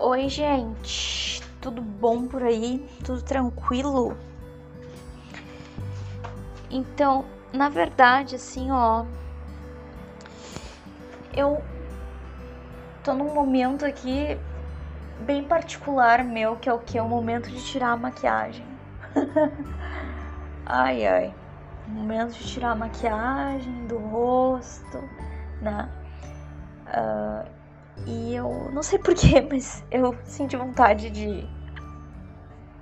Oi, gente. Tudo bom por aí? Tudo tranquilo? Então, na verdade, assim, ó, eu tô num momento aqui bem particular meu, que é o que é o momento de tirar a maquiagem. ai, ai. Momento de tirar a maquiagem do rosto, né? Uh, e eu não sei porquê, mas eu senti vontade de,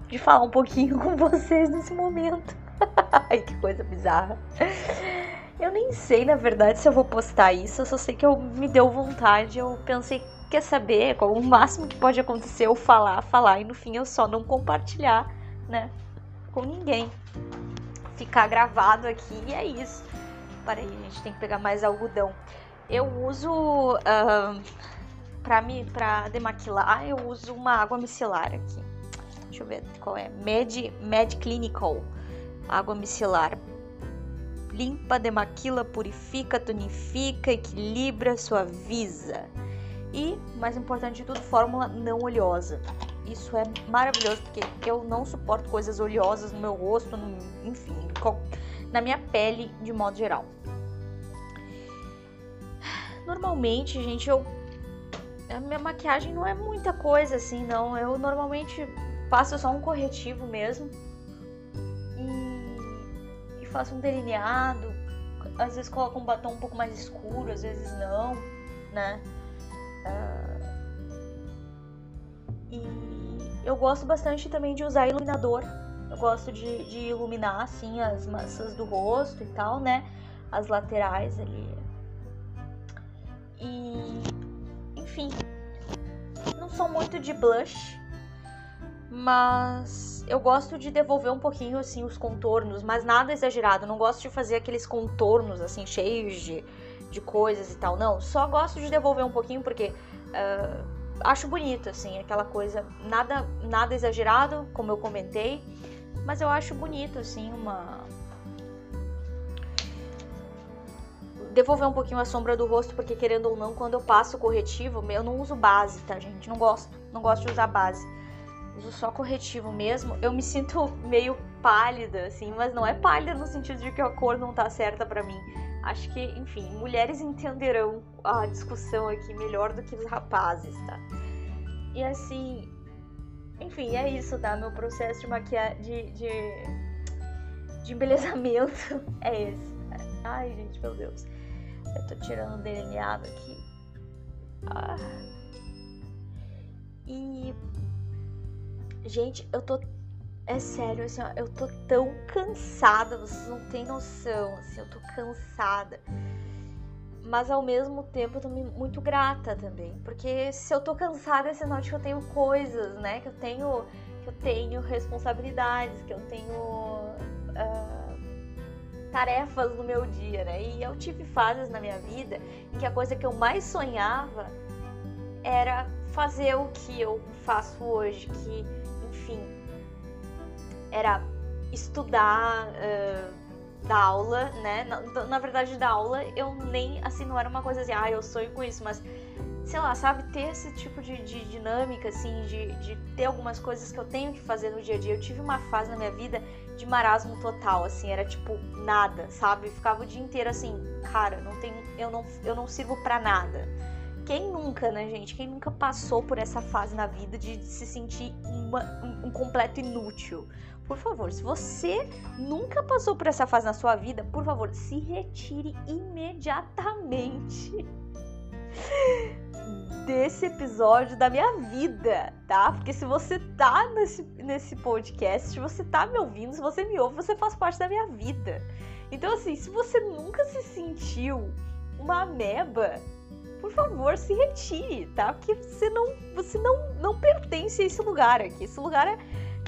de falar um pouquinho com vocês nesse momento. Ai, que coisa bizarra. Eu nem sei, na verdade, se eu vou postar isso. Eu só sei que eu me deu vontade. Eu pensei, quer saber? O máximo que pode acontecer eu falar, falar e no fim eu só não compartilhar, né? Com ninguém. Ficar gravado aqui e é isso. Para aí, gente tem que pegar mais algodão. Eu uso. Uh, pra, me, pra demaquilar, eu uso uma água micelar aqui. Deixa eu ver qual é. Med, Med Clinical. Água micelar. Limpa, demaquila, purifica, tonifica, equilibra, suaviza. E, mais importante de tudo, fórmula não oleosa. Isso é maravilhoso porque eu não suporto coisas oleosas no meu rosto, no, enfim, na minha pele de modo geral. Normalmente, gente, eu a minha maquiagem não é muita coisa assim, não. Eu normalmente faço só um corretivo mesmo. E, e faço um delineado. Às vezes coloco um batom um pouco mais escuro, às vezes não, né? Uh, e eu gosto bastante também de usar iluminador. Eu gosto de, de iluminar assim as massas do rosto e tal, né? As laterais ali. E enfim, não sou muito de blush, mas eu gosto de devolver um pouquinho assim os contornos, mas nada exagerado. Não gosto de fazer aqueles contornos assim cheios de, de coisas e tal. Não, só gosto de devolver um pouquinho porque uh, acho bonito assim, aquela coisa nada nada exagerado, como eu comentei, mas eu acho bonito assim uma devolver um pouquinho a sombra do rosto, porque querendo ou não, quando eu passo corretivo, eu não uso base, tá, gente? Não gosto, não gosto de usar base. Uso só corretivo mesmo. Eu me sinto meio pálida, assim, mas não é pálida no sentido de que a cor não tá certa para mim. Acho que, enfim, mulheres entenderão a discussão aqui melhor do que os rapazes, tá? E assim, enfim, é isso, tá? Meu processo de maquiagem, de, de, de embelezamento é esse. Ai, gente, meu Deus. Eu tô tirando o delineado aqui. Ah. E. Gente, eu tô. É sério, assim, ó, eu tô tão cansada, vocês não têm noção, assim, eu tô cansada. Mas ao mesmo tempo eu tô muito grata também. Porque se eu tô cansada é sinal de que eu tenho coisas, né? Que eu tenho. Que eu tenho responsabilidades, que eu tenho. Uh, tarefas no meu dia, né? E eu tive fases na minha vida em que a coisa que eu mais sonhava era fazer o que eu faço hoje, que, enfim, era estudar, uh, dar aula, né? Na, na, verdade, da aula eu nem, assim, não era uma coisa assim, ah, eu sonho com isso, mas sei lá, sabe, ter esse tipo de, de dinâmica, assim, de, de ter algumas coisas que eu tenho que fazer no dia a dia. Eu tive uma fase na minha vida de marasmo total, assim, era tipo nada, sabe? ficava o dia inteiro assim, cara, não tem, eu não, eu não sirvo para nada. Quem nunca, né, gente? Quem nunca passou por essa fase na vida de se sentir uma, um, um completo inútil? Por favor, se você nunca passou por essa fase na sua vida, por favor, se retire imediatamente desse episódio da minha vida, tá? Porque se você tá nesse, nesse podcast, se você tá me ouvindo, se você me ouve, você faz parte da minha vida. Então, assim, se você nunca se sentiu uma ameba, por favor, se retire, tá? Porque você não, você não, não pertence a esse lugar aqui. Esse lugar é,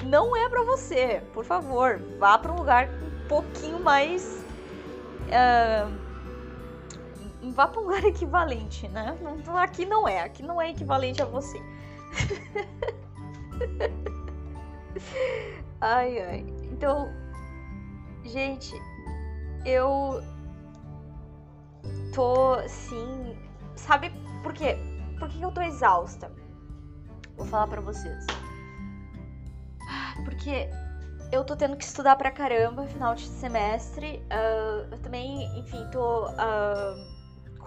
não é para você. Por favor, vá para um lugar um pouquinho mais. Uh, vá para um lugar equivalente, né? Aqui não é, aqui não é equivalente a você. ai, ai. Então, gente, eu tô assim, sabe por quê? Por que eu tô exausta? Vou falar para vocês. Porque eu tô tendo que estudar pra caramba final de semestre. Uh, eu também, enfim, tô uh,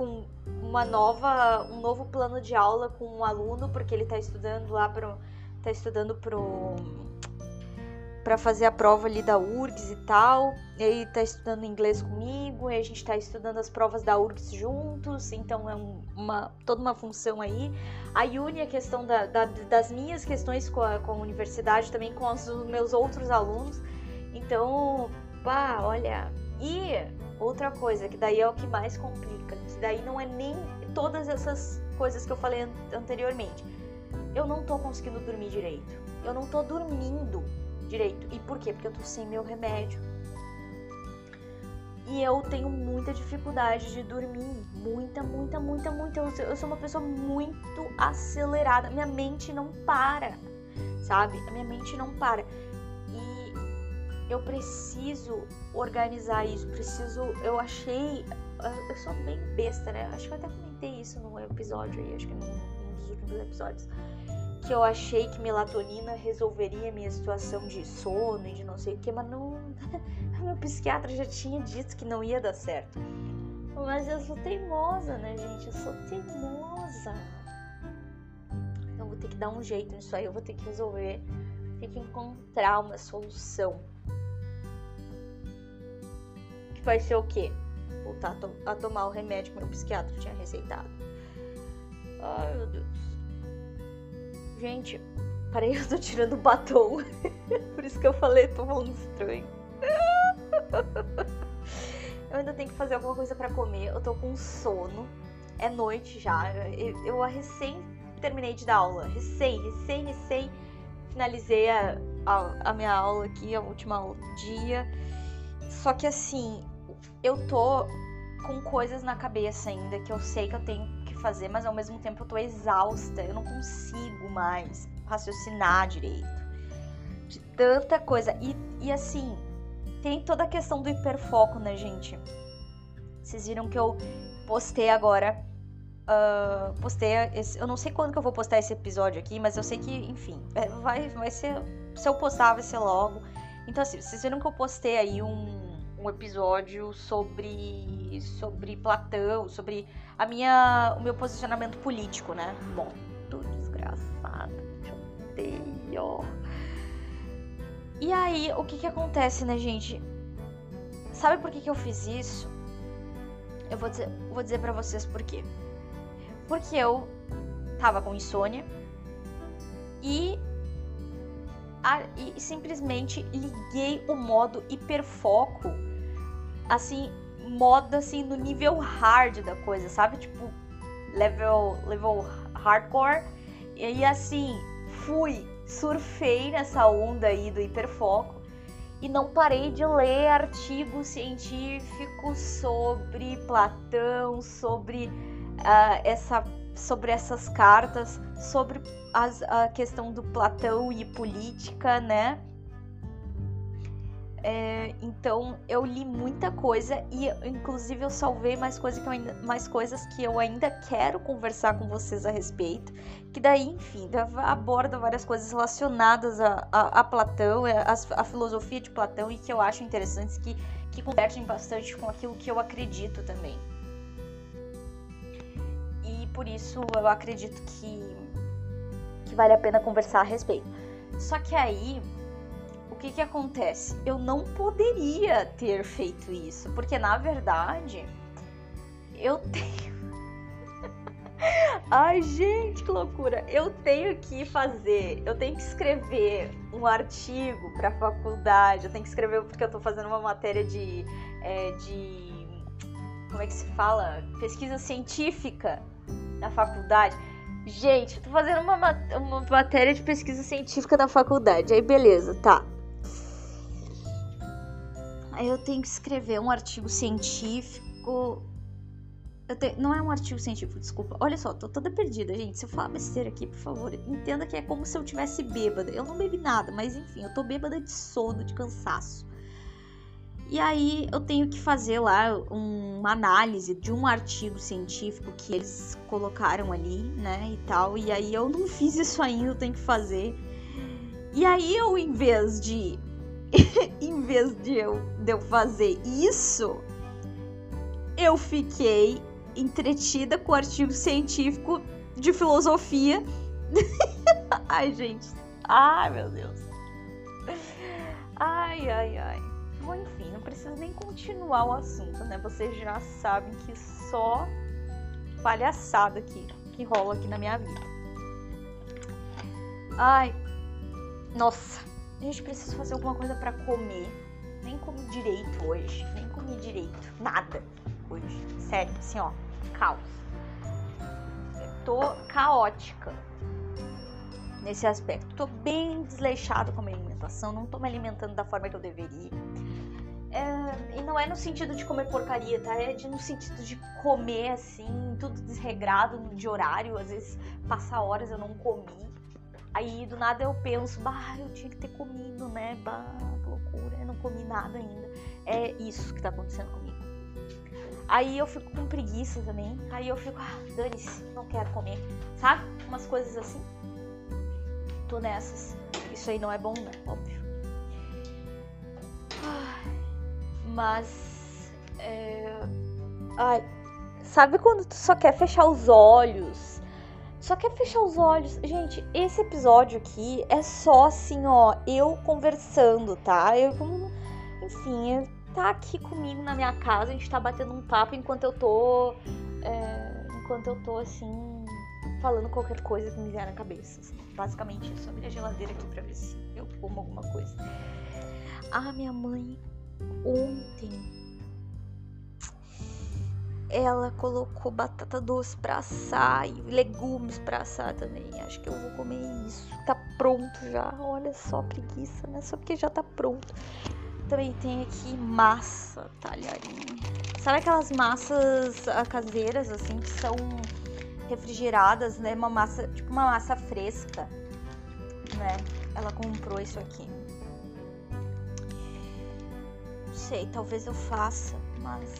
com uma nova, um novo plano de aula com um aluno, porque ele tá estudando lá pro. tá estudando pro para fazer a prova ali da URGS e tal. Ele tá estudando inglês comigo, e a gente tá estudando as provas da URGS juntos, então é uma toda uma função aí. A Uni, a questão da, da, das minhas questões com a, com a universidade, também com os meus outros alunos. Então, pá, olha. E outra coisa, que daí é o que mais complica, daí não é nem todas essas coisas que eu falei anteriormente. Eu não tô conseguindo dormir direito. Eu não tô dormindo direito. E por quê? Porque eu tô sem meu remédio. E eu tenho muita dificuldade de dormir. Muita, muita, muita, muita. Eu sou uma pessoa muito acelerada. Minha mente não para, sabe? A minha mente não para. E eu preciso organizar isso. Preciso. Eu achei. Eu sou bem besta, né? Acho que eu até comentei isso no episódio aí. Acho que num dos últimos episódios que eu achei que melatonina resolveria minha situação de sono e de não sei o que, mas não. meu psiquiatra já tinha dito que não ia dar certo. Mas eu sou teimosa, né, gente? Eu sou teimosa. Então vou ter que dar um jeito nisso aí, eu vou ter que resolver, ter que encontrar uma solução. Que vai ser o quê? Voltar a, to a tomar o remédio que meu psiquiatra tinha receitado. Ai, meu Deus. Gente, parei, eu tô tirando batom. Por isso que eu falei, tô falando estranho. eu ainda tenho que fazer alguma coisa para comer. Eu tô com sono. É noite já. Eu, eu recém terminei de dar aula. Recém, recém, recém finalizei a, a, a minha aula aqui, a última aula do dia. Só que assim, eu tô com coisas na cabeça ainda que eu sei que eu tenho fazer, mas ao mesmo tempo eu tô exausta, eu não consigo mais raciocinar direito. De tanta coisa. E, e assim, tem toda a questão do hiperfoco, né, gente? Vocês viram que eu postei agora. Uh, postei. Esse, eu não sei quando que eu vou postar esse episódio aqui, mas eu sei que, enfim, é, vai, vai ser. Se eu postar, vai ser logo. Então, assim, vocês viram que eu postei aí um, um episódio sobre sobre Platão, sobre a minha o meu posicionamento político, né? Bom, tudo desgraçado, eu odeio. E aí, o que que acontece, né, gente? Sabe por que que eu fiz isso? Eu vou dizer, vou dizer para vocês por quê. Porque eu tava com insônia e e simplesmente liguei o modo hiperfoco assim, modo assim no nível hard da coisa, sabe? Tipo, level, level hardcore. E assim, fui, surfei nessa onda aí do hiperfoco e não parei de ler artigos científicos sobre Platão, sobre uh, essa sobre essas cartas, sobre as, a questão do Platão e política, né? É, então eu li muita coisa e inclusive eu salvei mais, coisa que ainda, mais coisas que eu ainda quero conversar com vocês a respeito. Que daí, enfim, aborda várias coisas relacionadas a, a, a Platão, é, a, a, filosofia de Platão e que eu acho interessantes, que, que convergem bastante com aquilo que eu acredito também. E por isso eu acredito que, que vale a pena conversar a respeito. Só que aí que que acontece? Eu não poderia ter feito isso, porque na verdade eu tenho. Ai, gente, que loucura! Eu tenho que fazer, eu tenho que escrever um artigo para a faculdade, eu tenho que escrever porque eu tô fazendo uma matéria de, é, de. Como é que se fala? Pesquisa científica na faculdade. Gente, eu tô fazendo uma, uma matéria de pesquisa científica na faculdade. Aí, beleza, tá. Aí eu tenho que escrever um artigo científico. Tenho... Não é um artigo científico, desculpa. Olha só, tô toda perdida, gente. Se eu falar besteira aqui, por favor, entenda que é como se eu tivesse bêbada. Eu não bebi nada, mas enfim, eu tô bêbada de sono, de cansaço. E aí eu tenho que fazer lá uma análise de um artigo científico que eles colocaram ali, né, e tal. E aí eu não fiz isso ainda, eu tenho que fazer. E aí eu, em vez de em vez de eu, de eu fazer isso, eu fiquei entretida com o artigo científico de filosofia. ai, gente. Ai, meu Deus. Ai, ai, ai. Bom, enfim, não preciso nem continuar o assunto, né? Vocês já sabem que só palhaçada aqui que rola aqui na minha vida. Ai, nossa, a gente precisa fazer alguma coisa para comer. Nem comi direito hoje, nem comi direito, nada hoje. Sério, assim, ó, caos. Eu tô caótica nesse aspecto. Tô bem desleixada com a minha alimentação, não tô me alimentando da forma que eu deveria. É, e não é no sentido de comer porcaria, tá? É de, no sentido de comer assim, tudo desregrado de horário. Às vezes passa horas eu não comi. Aí do nada eu penso, bah, eu tinha que ter comido, né? Bah, loucura, eu não comi nada ainda. É isso que tá acontecendo comigo. Aí eu fico com preguiça também. Aí eu fico, ah, dane-se, não quero comer. Sabe? Umas coisas assim. Tô nessas. Isso aí não é bom, né? Óbvio. Mas. É... Ai, sabe quando tu só quer fechar os olhos? Só quer fechar os olhos. Gente, esse episódio aqui é só assim, ó, eu conversando, tá? Eu, enfim, tá aqui comigo na minha casa, a gente tá batendo um papo enquanto eu tô. É, enquanto eu tô assim. Falando qualquer coisa que me vier na cabeça. Assim. Basicamente isso. Abrir a geladeira aqui pra ver se eu como alguma coisa. Ah, minha mãe, ontem. Ela colocou batata doce pra assar e legumes pra assar também. Acho que eu vou comer isso. Tá pronto já. Olha só, preguiça, né? Só porque já tá pronto também tem aqui massa talharinha. Sabe aquelas massas ah, caseiras, assim, que são refrigeradas, né? Uma massa, tipo uma massa fresca, né? Ela comprou isso aqui. Não sei, talvez eu faça, mas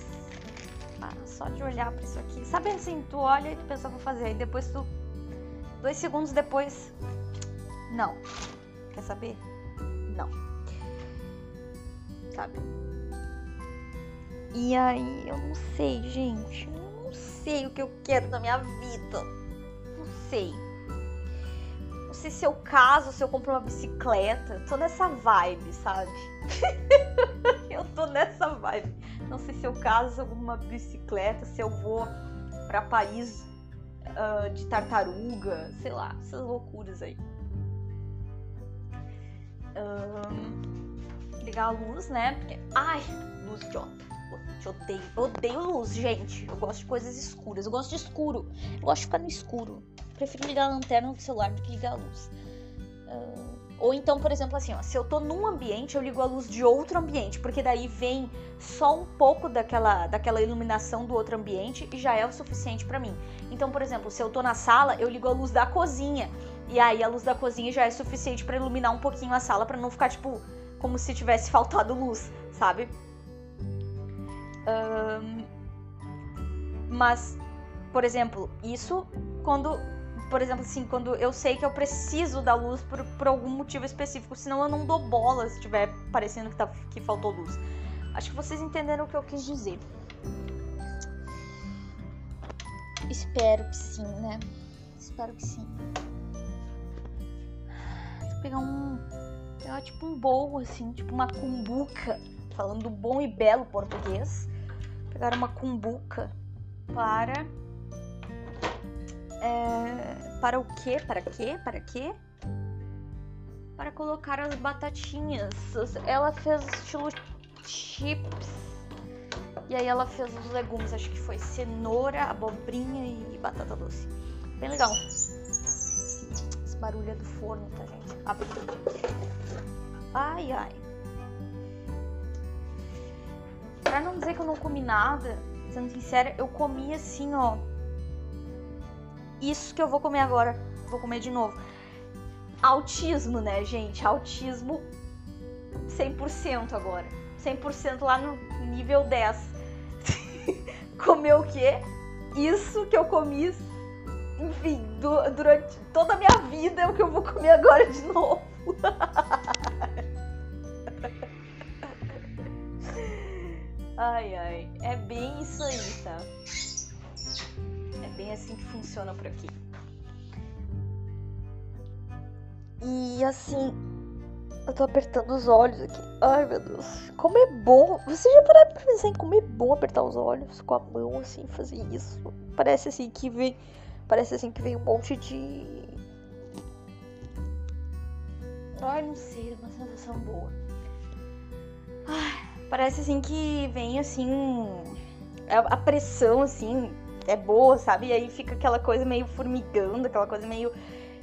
ah, só de olhar para isso aqui. Sabe assim, tu olha e tu pensa, vou fazer, aí depois tu. Dois segundos depois. Não. Quer saber? Não sabe? E aí, eu não sei, gente. Eu não sei o que eu quero da minha vida. Não sei. Não sei se eu caso, se eu compro uma bicicleta. Tô nessa vibe, sabe? eu tô nessa vibe. Não sei se eu caso alguma bicicleta, se eu vou para Paris uh, de tartaruga, sei lá, essas loucuras aí. Um, ligar a luz, né? Porque, ai, luz idiota. Eu odeio, eu odeio luz, gente. Eu gosto de coisas escuras. Eu gosto de escuro. Eu gosto de ficar no escuro. Prefiro ligar a lanterna do celular do que ligar a luz. Uh, ou então, por exemplo, assim, ó, se eu tô num ambiente, eu ligo a luz de outro ambiente, porque daí vem só um pouco daquela, daquela iluminação do outro ambiente e já é o suficiente para mim. Então, por exemplo, se eu tô na sala, eu ligo a luz da cozinha. E aí a luz da cozinha já é suficiente para iluminar um pouquinho a sala para não ficar tipo como se tivesse faltado luz, sabe? Um, mas, por exemplo, isso quando, por exemplo, assim, quando eu sei que eu preciso da luz por, por algum motivo específico, senão eu não dou bola se estiver parecendo que, tá, que faltou luz. Acho que vocês entenderam o que eu quis dizer. Espero que sim, né? Espero que sim. Vou pegar um é tipo um bowl, assim, tipo uma cumbuca. Falando do bom e belo português. Pegaram uma cumbuca para. É, para o quê? Para quê? Para quê? Para colocar as batatinhas. Ela fez estilo chips. E aí ela fez os legumes, acho que foi cenoura, abobrinha e batata doce. Bem legal. Esse barulho é do forno, tá, gente? Ai, ai. Pra não dizer que eu não comi nada, sendo sincera, eu comi assim, ó. Isso que eu vou comer agora, vou comer de novo. Autismo, né, gente? Autismo 100% agora. 100% lá no nível 10. Comer o quê? Isso que eu comi, enfim, du durante toda a minha vida é o que eu vou comer agora de novo. ai, ai. É bem isso aí, tá? Bem assim que funciona por aqui. E assim, eu tô apertando os olhos aqui. Ai, meu Deus. Como é bom. Você já parou pra pensar em como é bom apertar os olhos com a mão, assim, fazer isso? Parece assim que vem. Parece assim que vem um monte de. Ai, não sei, uma sensação boa. Ai, parece assim que vem assim. A pressão, assim, é boa, sabe? E aí fica aquela coisa meio formigando, aquela coisa meio.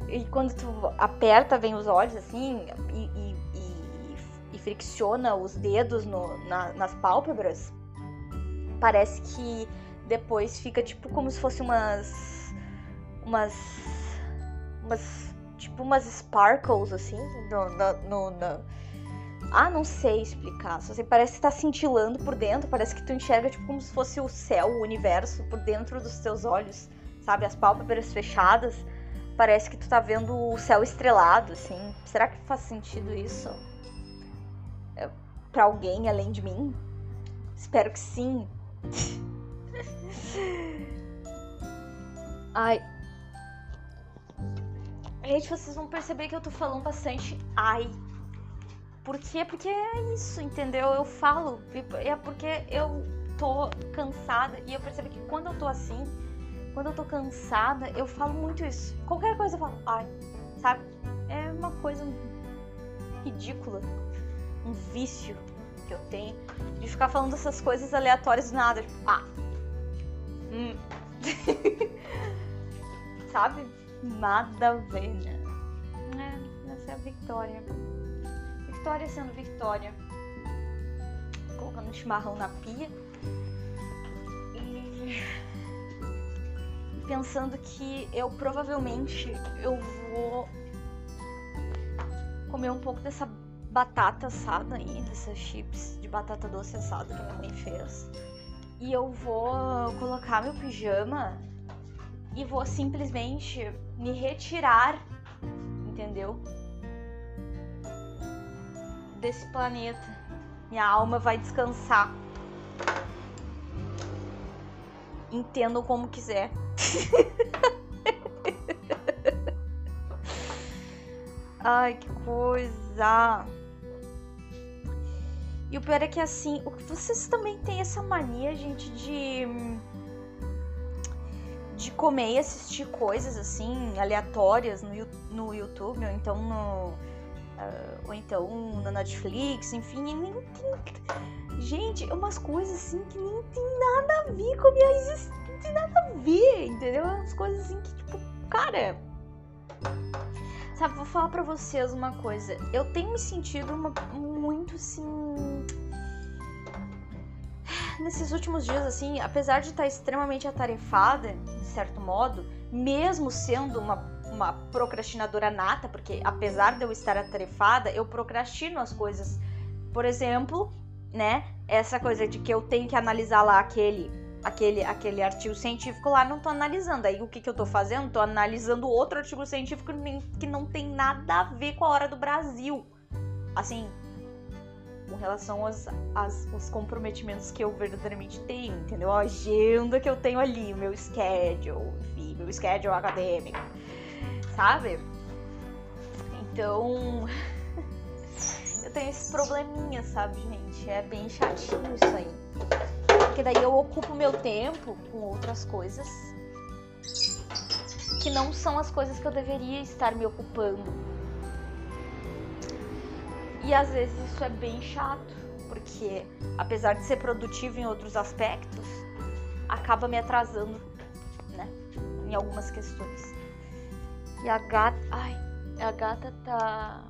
E quando tu aperta, vem os olhos assim, e, e, e, e fricciona os dedos no, na, nas pálpebras, parece que depois fica tipo como se fosse umas. umas. umas. tipo umas sparkles assim, no, no, no ah, não sei explicar. Só sei, parece que tá cintilando por dentro, parece que tu enxerga tipo como se fosse o céu, o universo por dentro dos teus olhos, sabe? As pálpebras fechadas, parece que tu tá vendo o céu estrelado, assim. Será que faz sentido isso? É, para alguém além de mim? Espero que sim. Ai. Gente, vocês vão perceber que eu tô falando bastante ai por quê? Porque é isso, entendeu? Eu falo, é porque eu tô cansada e eu percebo que quando eu tô assim, quando eu tô cansada, eu falo muito isso. Qualquer coisa eu falo, ai, sabe? É uma coisa ridícula, um vício que eu tenho de ficar falando essas coisas aleatórias do nada, tipo, ah, hum. sabe? Nada a ver, né? É, essa é a vitória. Victória sendo Victória. Colocando chimarrão na pia. E pensando que eu provavelmente eu vou comer um pouco dessa batata assada aí, dessas chips de batata doce assada que a minha mãe fez. E eu vou colocar meu pijama e vou simplesmente me retirar, entendeu? Desse planeta. Minha alma vai descansar. Entendam como quiser. Ai, que coisa. E o pior é que assim, vocês também têm essa mania, gente, de de comer e assistir coisas assim aleatórias no, no YouTube ou então no Uh, ou então na Netflix, enfim, nem tem. Gente, umas coisas assim que nem tem nada a ver com a minha existência. Não tem nada a ver, entendeu? Umas coisas assim que, tipo, cara. Sabe, vou falar pra vocês uma coisa. Eu tenho me sentido uma, muito assim. Nesses últimos dias, assim, apesar de estar extremamente atarefada, de certo modo, mesmo sendo uma uma procrastinadora nata, porque apesar de eu estar atarefada, eu procrastino as coisas. Por exemplo, né, essa coisa de que eu tenho que analisar lá aquele aquele aquele artigo científico lá, não tô analisando. Aí o que que eu tô fazendo? Tô analisando outro artigo científico que não tem nada a ver com a hora do Brasil. Assim, com relação aos, aos, aos, comprometimentos que eu verdadeiramente tenho, entendeu? A agenda que eu tenho ali, o meu schedule, enfim, meu schedule acadêmico sabe? Então. eu tenho esse probleminha, sabe, gente? É bem chatinho isso aí. Porque daí eu ocupo meu tempo com outras coisas que não são as coisas que eu deveria estar me ocupando. E às vezes isso é bem chato, porque apesar de ser produtivo em outros aspectos, acaba me atrasando, né, em algumas questões. E a gata. Ai, a gata tá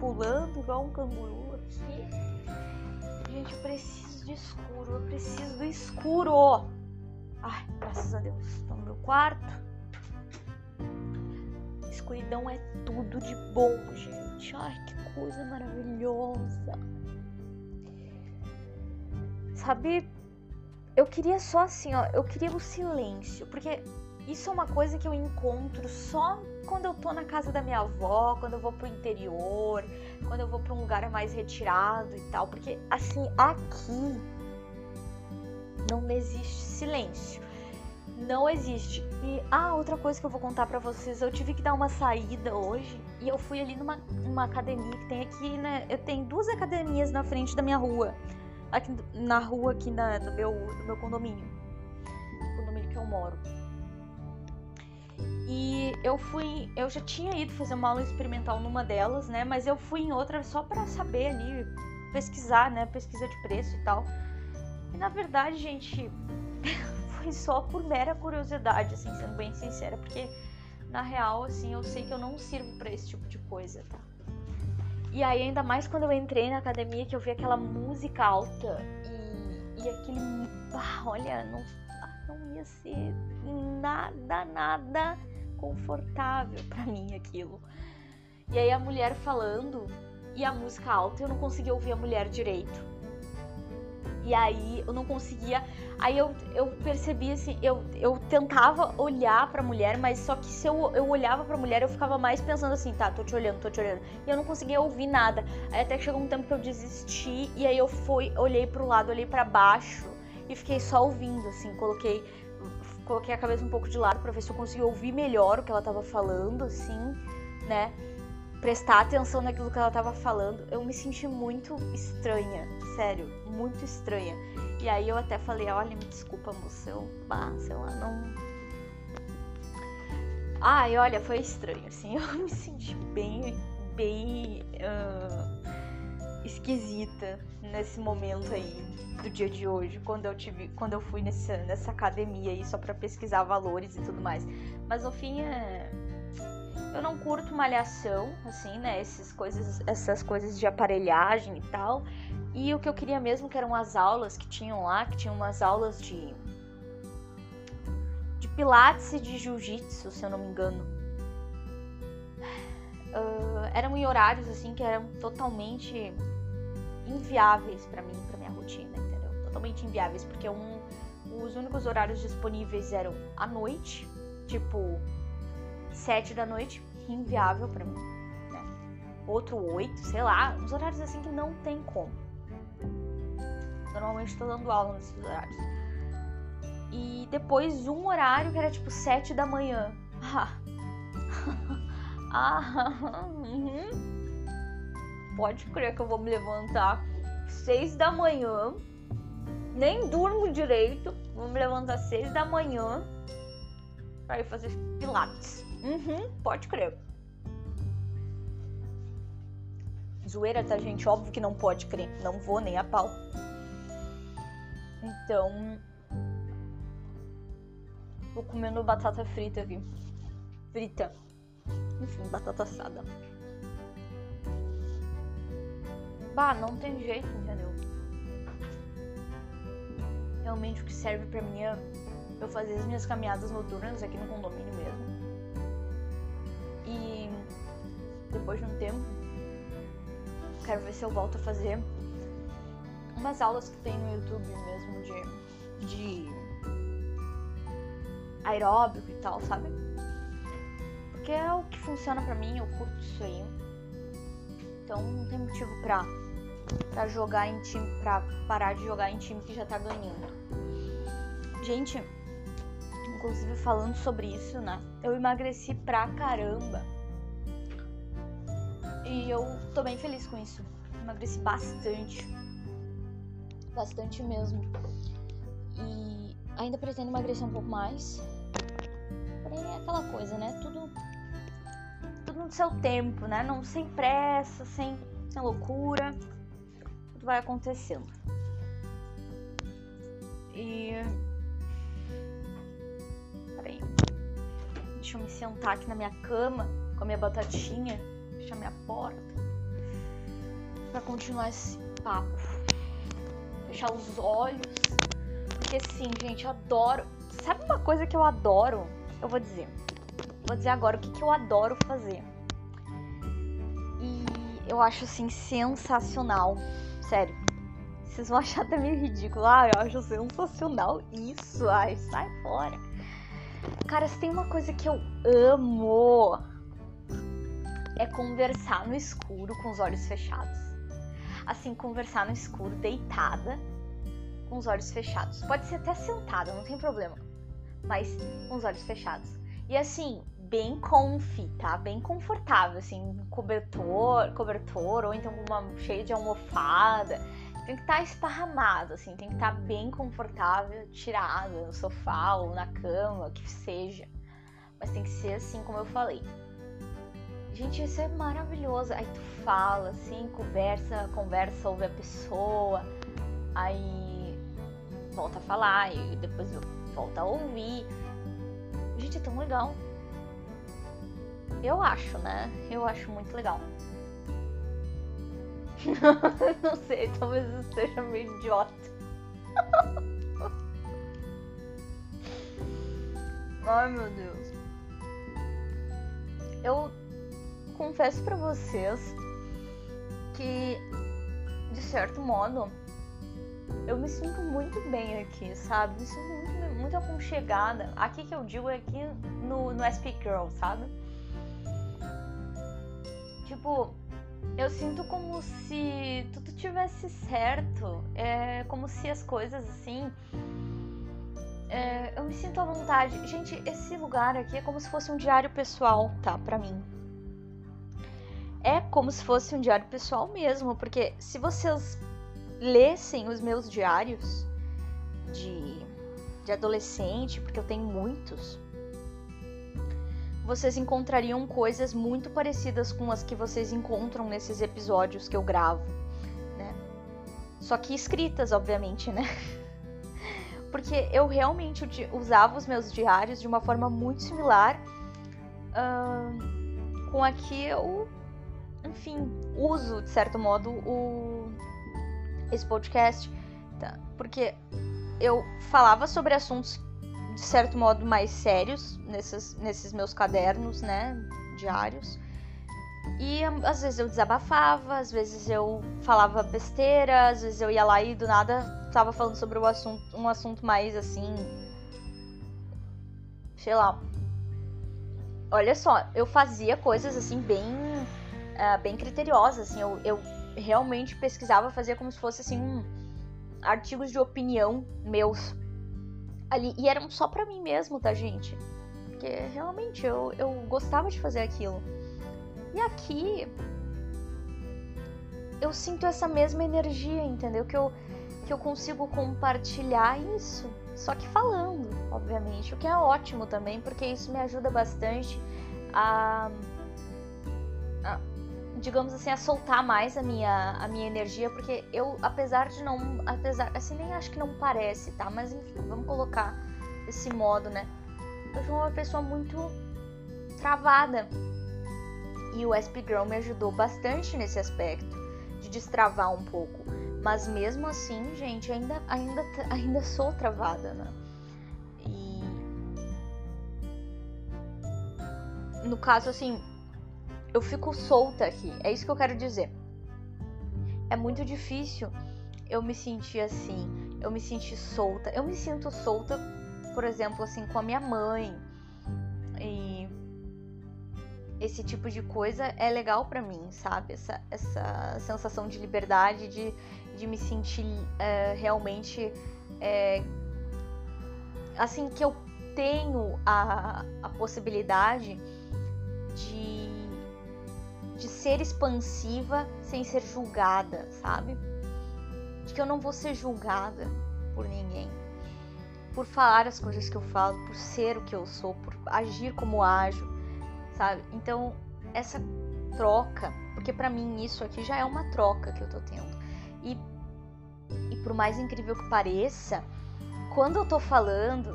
pulando igual um canguru aqui. Gente, eu preciso de escuro. Eu preciso do escuro. Ai, graças a Deus. Estou no meu quarto. Escuridão é tudo de bom, gente. Ai, que coisa maravilhosa. sabe? Eu queria só assim, ó, eu queria o silêncio, porque isso é uma coisa que eu encontro só quando eu tô na casa da minha avó, quando eu vou pro interior, quando eu vou para um lugar mais retirado e tal, porque assim, aqui não existe silêncio. Não existe. E ah, outra coisa que eu vou contar para vocês, eu tive que dar uma saída hoje e eu fui ali numa, academia que tem aqui, né? Eu tenho duas academias na frente da minha rua. Aqui na rua aqui na, no, meu, no meu condomínio. Condomínio que eu moro. E eu fui, eu já tinha ido fazer uma aula experimental numa delas, né? Mas eu fui em outra só para saber ali, pesquisar, né? Pesquisa de preço e tal. E na verdade, gente, foi só por mera curiosidade, assim, sendo bem sincera, porque na real, assim, eu sei que eu não sirvo para esse tipo de coisa, tá? E aí, ainda mais quando eu entrei na academia, que eu vi aquela música alta e, e aquele. Ah, olha, não, não ia ser nada, nada confortável para mim aquilo. E aí, a mulher falando e a música alta, eu não conseguia ouvir a mulher direito. E aí eu não conseguia. Aí eu, eu percebi assim, eu, eu tentava olhar pra mulher, mas só que se eu, eu olhava pra mulher, eu ficava mais pensando assim, tá, tô te olhando, tô te olhando. E eu não conseguia ouvir nada. Aí até que chegou um tempo que eu desisti, e aí eu fui, olhei pro lado, olhei para baixo e fiquei só ouvindo, assim, coloquei. Coloquei a cabeça um pouco de lado para ver se eu conseguia ouvir melhor o que ela tava falando, assim, né? prestar atenção naquilo que ela tava falando, eu me senti muito estranha, sério, muito estranha. E aí eu até falei, olha, me desculpa, moça, eu, ah, sei lá, não. Ai, olha, foi estranho, assim, eu me senti bem, bem uh, esquisita nesse momento aí do dia de hoje, quando eu tive, quando eu fui nessa, nessa academia aí só para pesquisar valores e tudo mais. Mas no fim é eu não curto malhação, assim, né? Essas coisas, essas coisas de aparelhagem e tal. E o que eu queria mesmo que eram as aulas que tinham lá, que tinham umas aulas de de pilates e de jiu-jitsu, se eu não me engano. Uh, eram em horários assim que eram totalmente inviáveis para mim, para minha rotina, entendeu? Totalmente inviáveis, porque um, os únicos horários disponíveis eram à noite, tipo sete da noite, inviável para mim. Né? Outro oito, sei lá, uns horários assim que não tem como. Normalmente estou dando aula nesses horários. E depois um horário que era tipo sete da manhã. ah, uhum. Pode crer que eu vou me levantar seis da manhã. Nem durmo direito. Vou me levantar seis da manhã para ir fazer pilates. Uhum, pode crer. Zoeira, tá, gente? Óbvio que não pode crer. Não vou nem a pau. Então. Vou comendo batata frita aqui. Frita. Enfim, batata assada. Bah, não tem jeito, entendeu? Realmente o que serve pra mim é eu fazer as minhas caminhadas noturnas aqui no condomínio mesmo e depois de um tempo, quero ver se eu volto a fazer umas aulas que tem no YouTube mesmo de, de aeróbico e tal, sabe? Porque é o que funciona pra mim, eu curto isso aí. Então não tem motivo pra, pra jogar em time, pra parar de jogar em time que já tá ganhando. Gente, inclusive falando sobre isso, né? Eu emagreci pra caramba. E eu tô bem feliz com isso. Emagreci bastante. Bastante mesmo. E ainda pretendo emagrecer um pouco mais. Porém é aquela coisa, né? Tudo tudo no seu tempo, né? Não sem pressa, sem, sem loucura. Tudo vai acontecendo. E Deixa eu me sentar aqui na minha cama com a minha batatinha, fechar minha porta para continuar esse papo. Fechar os olhos. Porque sim, gente, eu adoro. Sabe uma coisa que eu adoro? Eu vou dizer. Vou dizer agora o que, que eu adoro fazer. E eu acho assim sensacional. Sério. vocês vão achar até meio ridículo. Ah, eu acho sensacional isso. Ai, sai fora. Cara, se tem uma coisa que eu amo é conversar no escuro com os olhos fechados. Assim, conversar no escuro, deitada, com os olhos fechados. Pode ser até sentada, não tem problema. Mas com os olhos fechados. E assim, bem comfy, tá? Bem confortável, assim, cobertor, cobertor, ou então uma cheia de almofada. Tem que estar tá esparramado, assim, tem que estar tá bem confortável, tirado no sofá ou na cama, que seja. Mas tem que ser assim como eu falei. Gente, isso é maravilhoso. Aí tu fala, assim, conversa, conversa, ouve a pessoa, aí volta a falar, e depois volta a ouvir. Gente, é tão legal. Eu acho, né? Eu acho muito legal. Não sei, talvez eu seja meio idiota. Ai meu Deus. Eu confesso para vocês que, de certo modo, eu me sinto muito bem aqui, sabe? Me sinto muito, muito aconchegada. Aqui que eu digo é aqui no, no SP Girl, sabe? Tipo, eu sinto como se tudo tivesse certo. É como se as coisas assim. É, eu me sinto à vontade. Gente, esse lugar aqui é como se fosse um diário pessoal, tá? Pra mim é como se fosse um diário pessoal mesmo, porque se vocês lessem os meus diários de, de adolescente, porque eu tenho muitos, vocês encontrariam coisas muito parecidas com as que vocês encontram nesses episódios que eu gravo, né? Só que escritas, obviamente, né? Porque eu realmente usava os meus diários de uma forma muito similar uh, com a que eu enfim, uso, de certo modo, o esse podcast, tá? porque eu falava sobre assuntos de certo modo mais sérios nesses, nesses meus cadernos, né, diários. E às vezes eu desabafava, às vezes eu falava besteira, às vezes eu ia lá e do nada tava falando sobre o assunto, um assunto mais assim, sei lá. Olha só, eu fazia coisas assim bem uh, bem criteriosa, assim, eu, eu realmente pesquisava, fazia como se fosse assim um, artigos de opinião meus ali e eram só para mim mesmo, tá, gente? Porque realmente eu, eu gostava de fazer aquilo. E aqui eu sinto essa mesma energia, entendeu? Que eu, que eu consigo compartilhar isso, só que falando, obviamente, o que é ótimo também, porque isso me ajuda bastante a, a digamos assim, a soltar mais a minha, a minha energia, porque eu, apesar de não, apesar, assim, nem acho que não parece, tá? Mas enfim, vamos colocar esse modo, né? Eu sou uma pessoa muito travada. E o SP Girl me ajudou bastante nesse aspecto, de destravar um pouco. Mas mesmo assim, gente, ainda, ainda, ainda sou travada, né? E. No caso, assim, eu fico solta aqui. É isso que eu quero dizer. É muito difícil eu me sentir assim, eu me sentir solta. Eu me sinto solta, por exemplo, assim, com a minha mãe. E esse tipo de coisa é legal para mim, sabe? Essa, essa sensação de liberdade, de, de me sentir é, realmente. É, assim, que eu tenho a, a possibilidade de de ser expansiva sem ser julgada, sabe? De que eu não vou ser julgada por ninguém. Por falar as coisas que eu falo, por ser o que eu sou, por agir como ajo, sabe? Então, essa troca, porque para mim isso aqui já é uma troca que eu tô tendo. E, e por mais incrível que pareça, quando eu tô falando,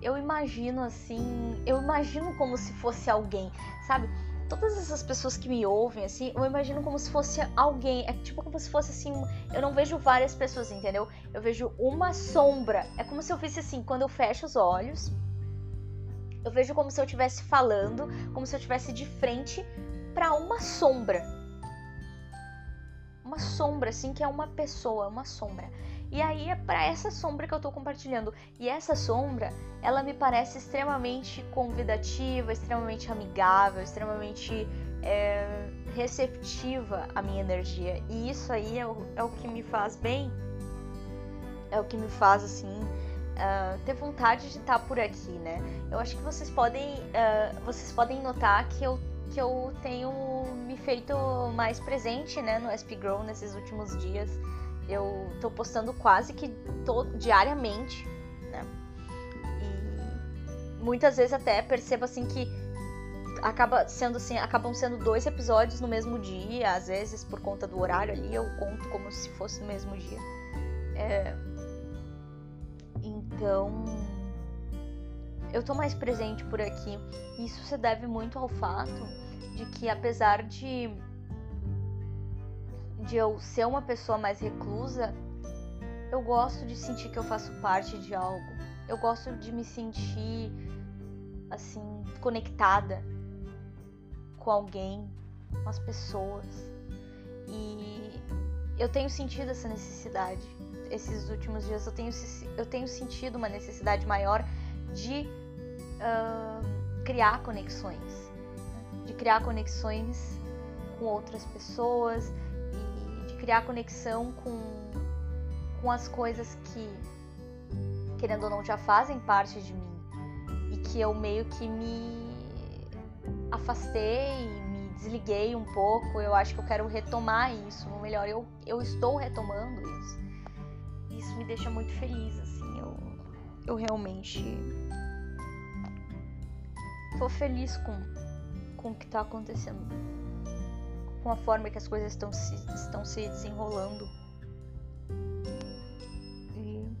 eu imagino assim, eu imagino como se fosse alguém, sabe? Todas essas pessoas que me ouvem, assim, eu imagino como se fosse alguém. É tipo como se fosse assim. Eu não vejo várias pessoas, entendeu? Eu vejo uma sombra. É como se eu visse assim, quando eu fecho os olhos. Eu vejo como se eu estivesse falando, como se eu estivesse de frente para uma sombra. uma sombra, assim, que é uma pessoa, uma sombra. E aí é para essa sombra que eu tô compartilhando. E essa sombra, ela me parece extremamente convidativa, extremamente amigável, extremamente é, receptiva à minha energia. E isso aí é o, é o que me faz bem, é o que me faz assim. Uh, ter vontade de estar tá por aqui, né? Eu acho que vocês podem, uh, vocês podem notar que eu, que eu tenho me feito mais presente, né, no SP Grow nesses últimos dias. Eu tô postando quase que todo, diariamente, né? E muitas vezes até percebo assim que acaba sendo assim, acabam sendo dois episódios no mesmo dia, às vezes por conta do horário ali, eu conto como se fosse no mesmo dia. É... Então, eu tô mais presente por aqui. Isso se deve muito ao fato de que apesar de de eu ser uma pessoa mais reclusa, eu gosto de sentir que eu faço parte de algo. Eu gosto de me sentir assim conectada com alguém, com as pessoas. E eu tenho sentido essa necessidade. Esses últimos dias eu tenho, eu tenho sentido uma necessidade maior de uh, criar conexões. Né? De criar conexões com outras pessoas criar conexão com, com as coisas que, querendo ou não, já fazem parte de mim. E que eu meio que me afastei, me desliguei um pouco. Eu acho que eu quero retomar isso, ou melhor, eu, eu estou retomando isso. Isso me deixa muito feliz, assim. Eu, eu realmente tô feliz com, com o que tá acontecendo. Com a forma que as coisas estão se, estão se desenrolando. E.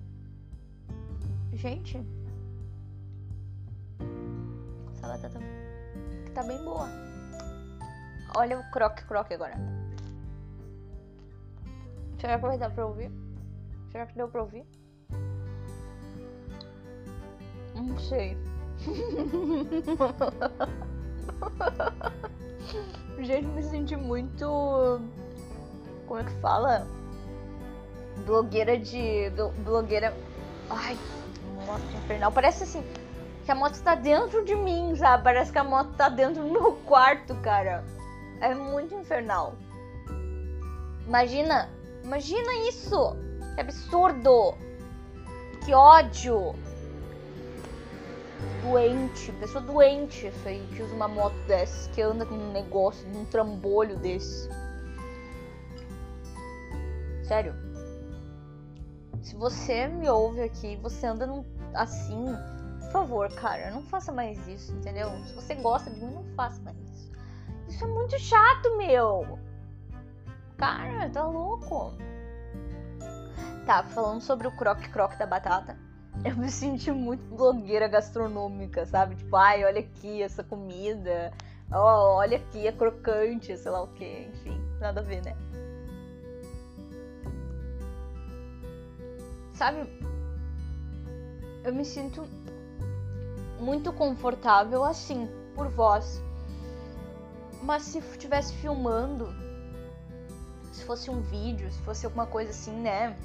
Gente. Salada tá que tá bem boa. Olha o croque-croque agora. Será que vai dar pra ouvir? Será que deu pra ouvir? Não sei. Gente, me senti muito. Como é que fala? Blogueira de. Blogueira. Ai, nossa, infernal. Parece assim que a moto tá dentro de mim, sabe? Parece que a moto tá dentro do meu quarto, cara. É muito infernal. Imagina, imagina isso. Que absurdo. Que ódio. Doente, pessoa doente isso aí, que usa uma moto dessa, que anda com um negócio, um trambolho desse. Sério. Se você me ouve aqui, você anda num, assim, por favor, cara, não faça mais isso, entendeu? Se você gosta de mim, não faça mais isso. Isso é muito chato, meu. Cara, tá louco. Tá, falando sobre o croque-croque da batata. Eu me senti muito blogueira gastronômica, sabe? Tipo, ai, olha aqui essa comida. Oh, olha aqui, é crocante, sei lá o que. Enfim, nada a ver, né? Sabe? Eu me sinto muito confortável assim, por voz. Mas se estivesse filmando, se fosse um vídeo, se fosse alguma coisa assim, né?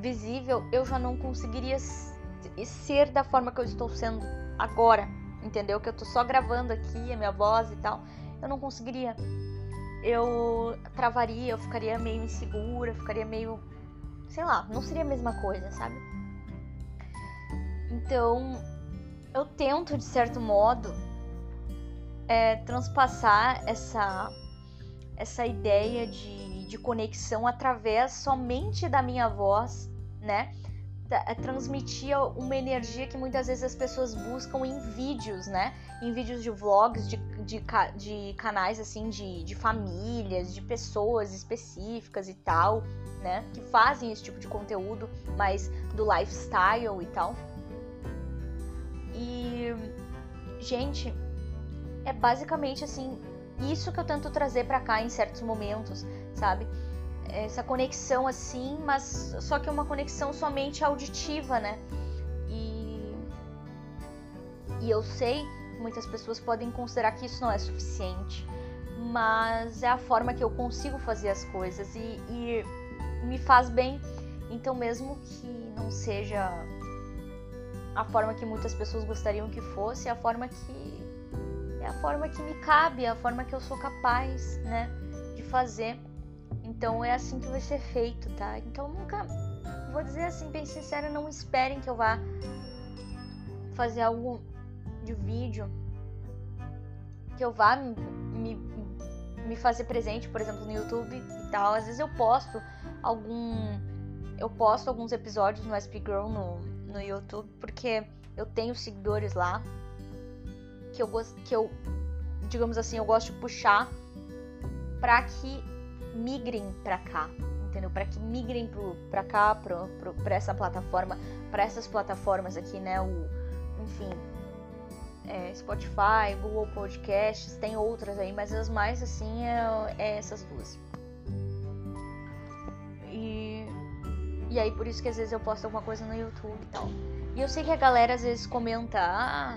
Visível, eu já não conseguiria ser da forma que eu estou sendo agora, entendeu? Que eu tô só gravando aqui a minha voz e tal. Eu não conseguiria. Eu travaria, eu ficaria meio insegura, ficaria meio. Sei lá, não seria a mesma coisa, sabe? Então, eu tento, de certo modo, é, transpassar essa, essa ideia de, de conexão através somente da minha voz, né? É, transmitir uma energia que muitas vezes as pessoas buscam em vídeos, né? Em vídeos de vlogs, de, de, de canais assim, de, de famílias, de pessoas específicas e tal, né? Que fazem esse tipo de conteúdo, mais do lifestyle e tal. E, gente, é basicamente assim, isso que eu tento trazer para cá em certos momentos, sabe? Essa conexão assim, mas só que é uma conexão somente auditiva, né? E, e eu sei que muitas pessoas podem considerar que isso não é suficiente, mas é a forma que eu consigo fazer as coisas e, e me faz bem. Então, mesmo que não seja a forma que muitas pessoas gostariam que fosse, é a forma que é a forma que me cabe, é a forma que eu sou capaz, né, de fazer. Então é assim que vai ser feito, tá? Então nunca vou dizer assim bem sincera, não esperem que eu vá fazer algo de vídeo que eu vá me, me, me fazer presente, por exemplo, no YouTube e tal. Às vezes eu posto algum eu posto alguns episódios no SP Girl no, no YouTube porque eu tenho seguidores lá que eu gosto que eu digamos assim, eu gosto de puxar para que migrem para cá, entendeu? Para que migrem para cá, para essa plataforma, para essas plataformas aqui, né? O, enfim, é, Spotify, Google Podcasts, tem outras aí, mas as mais assim é, é essas duas. E, e aí por isso que às vezes eu posto alguma coisa no YouTube e tal. E eu sei que a galera às vezes comenta, ah,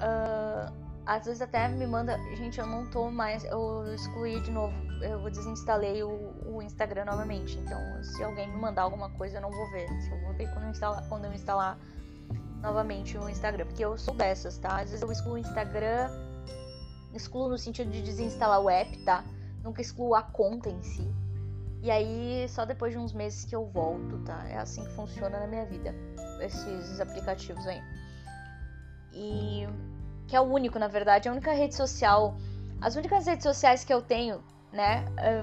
uh, às vezes até me manda, gente, eu não tô mais, eu excluí de novo, eu desinstalei o, o Instagram novamente. Então, se alguém me mandar alguma coisa, eu não vou ver. Eu vou ver quando eu instalar, quando eu instalar novamente o Instagram, porque eu sou dessas, tá? Às vezes eu excluo o Instagram, excluo no sentido de desinstalar o app, tá? Nunca excluo a conta em si. E aí, só depois de uns meses que eu volto, tá? É assim que funciona na minha vida, esses aplicativos aí. E que é o único, na verdade, a única rede social, as únicas redes sociais que eu tenho, né, eh,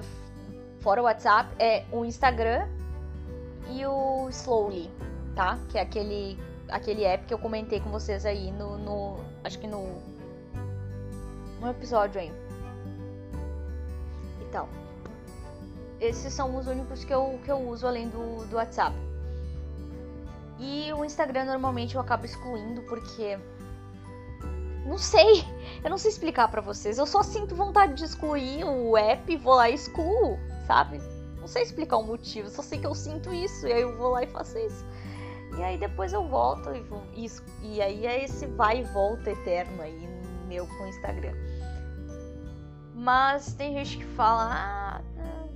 fora o WhatsApp, é o Instagram e o Slowly, tá? Que é aquele aquele app que eu comentei com vocês aí no, no acho que no no episódio aí. Então, esses são os únicos que eu, que eu uso além do, do WhatsApp. E o Instagram normalmente eu acabo excluindo porque não sei, eu não sei explicar para vocês. Eu só sinto vontade de excluir o app, vou lá e excluo, sabe? Não sei explicar o motivo, só sei que eu sinto isso e aí eu vou lá e faço isso. E aí depois eu volto e, e, e aí é esse vai e volta eterno aí meu com o Instagram. Mas tem gente que fala, ah,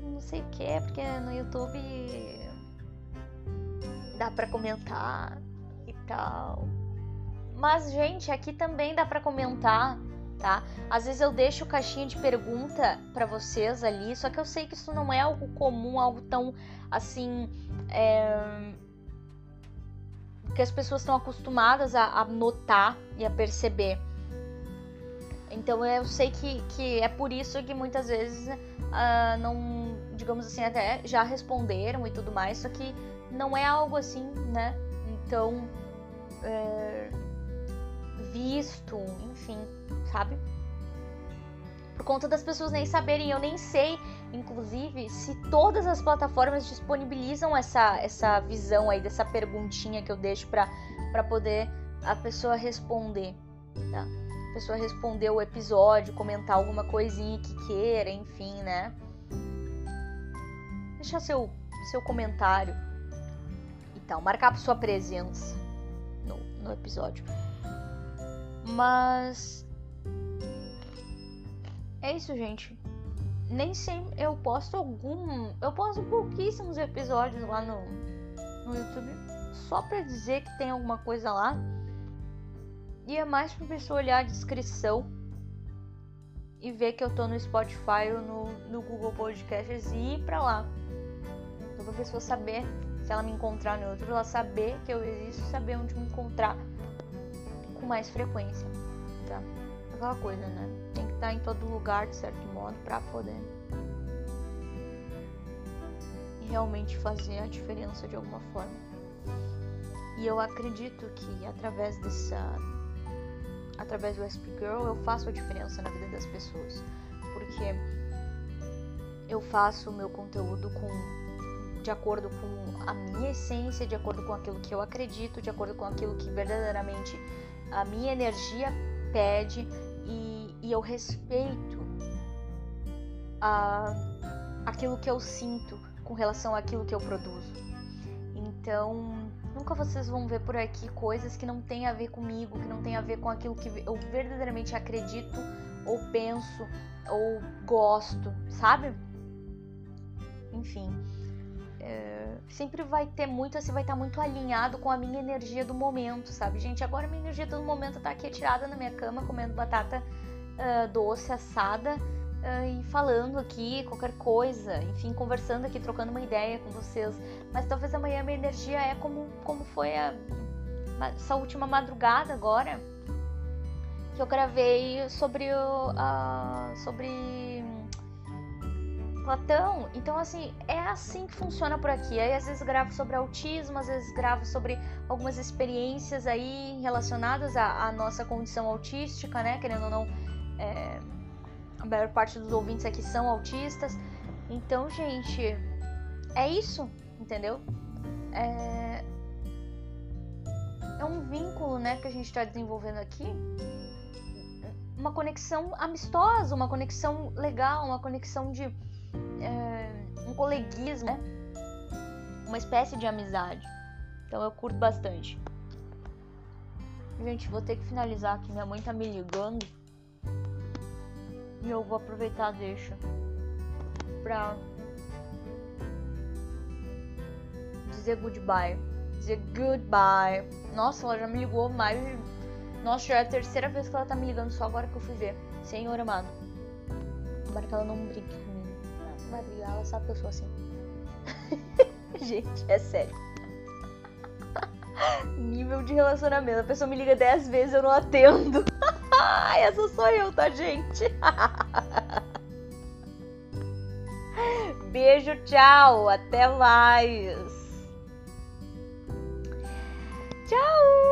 não sei o que, porque no YouTube dá pra comentar e tal. Mas, gente, aqui também dá pra comentar, tá? Às vezes eu deixo caixinha de pergunta para vocês ali, só que eu sei que isso não é algo comum, algo tão assim. É que as pessoas estão acostumadas a, a notar e a perceber. Então eu sei que, que é por isso que muitas vezes uh, não, digamos assim, até já responderam e tudo mais, só que não é algo assim, né? Então, é, visto, enfim, sabe? Por conta das pessoas nem saberem, eu nem sei Inclusive, se todas as plataformas disponibilizam essa, essa visão aí, dessa perguntinha que eu deixo para poder a pessoa responder, tá? A pessoa responder o episódio, comentar alguma coisinha que queira, enfim, né? Deixar seu, seu comentário e tal, marcar sua presença no, no episódio. Mas é isso, gente nem sempre eu posto algum. Eu posto pouquíssimos episódios lá no, no YouTube só pra dizer que tem alguma coisa lá. E é mais pra pessoa olhar a descrição e ver que eu tô no Spotify ou no, no Google Podcasts e ir pra lá. Então pra pessoa saber, se ela me encontrar no YouTube, ela saber que eu existo, saber onde me encontrar com mais frequência. Tá? Aquela coisa, né? Tem que estar em todo lugar de certo modo para poder realmente fazer a diferença de alguma forma. E eu acredito que através dessa através do SP Girl eu faço a diferença na vida das pessoas, porque eu faço o meu conteúdo com de acordo com a minha essência, de acordo com aquilo que eu acredito, de acordo com aquilo que verdadeiramente a minha energia pede e, e eu respeito a, aquilo que eu sinto com relação àquilo que eu produzo. Então, Nunca vocês vão ver por aqui coisas que não tem a ver comigo, que não tem a ver com aquilo que eu verdadeiramente acredito, ou penso, ou gosto, sabe? Enfim. É, sempre vai ter muito, assim, vai estar muito alinhado com a minha energia do momento, sabe? Gente, agora minha energia do momento tá aqui tirada na minha cama, comendo batata uh, doce, assada uh, e falando aqui qualquer coisa, enfim, conversando aqui, trocando uma ideia com vocês. Mas talvez amanhã minha energia é como, como foi a, essa última madrugada agora, que eu gravei sobre o, uh, sobre Platão. Então, assim, é assim que funciona por aqui. Aí, às vezes, gravo sobre autismo, às vezes, gravo sobre algumas experiências aí relacionadas à, à nossa condição autística, né? Querendo ou não, é, a maior parte dos ouvintes aqui são autistas. Então, gente, é isso, entendeu? É, é um vínculo, né, que a gente está desenvolvendo aqui. Uma conexão amistosa, uma conexão legal, uma conexão de é, um coleguismo, né? Uma espécie de amizade. Então eu curto bastante. Gente, vou ter que finalizar aqui. Minha mãe tá me ligando. E eu vou aproveitar deixa pra dizer goodbye. Dizer goodbye. Nossa, ela já me ligou mais. Nossa, já é a terceira vez que ela tá me ligando, só agora que eu fui ver. Senhor amado. Agora que ela não brinque madrigala, sabe que eu sou assim. Gente, é sério. Nível de relacionamento. A pessoa me liga 10 vezes, eu não atendo. Essa sou eu, tá, gente? Beijo, tchau. Até mais. Tchau.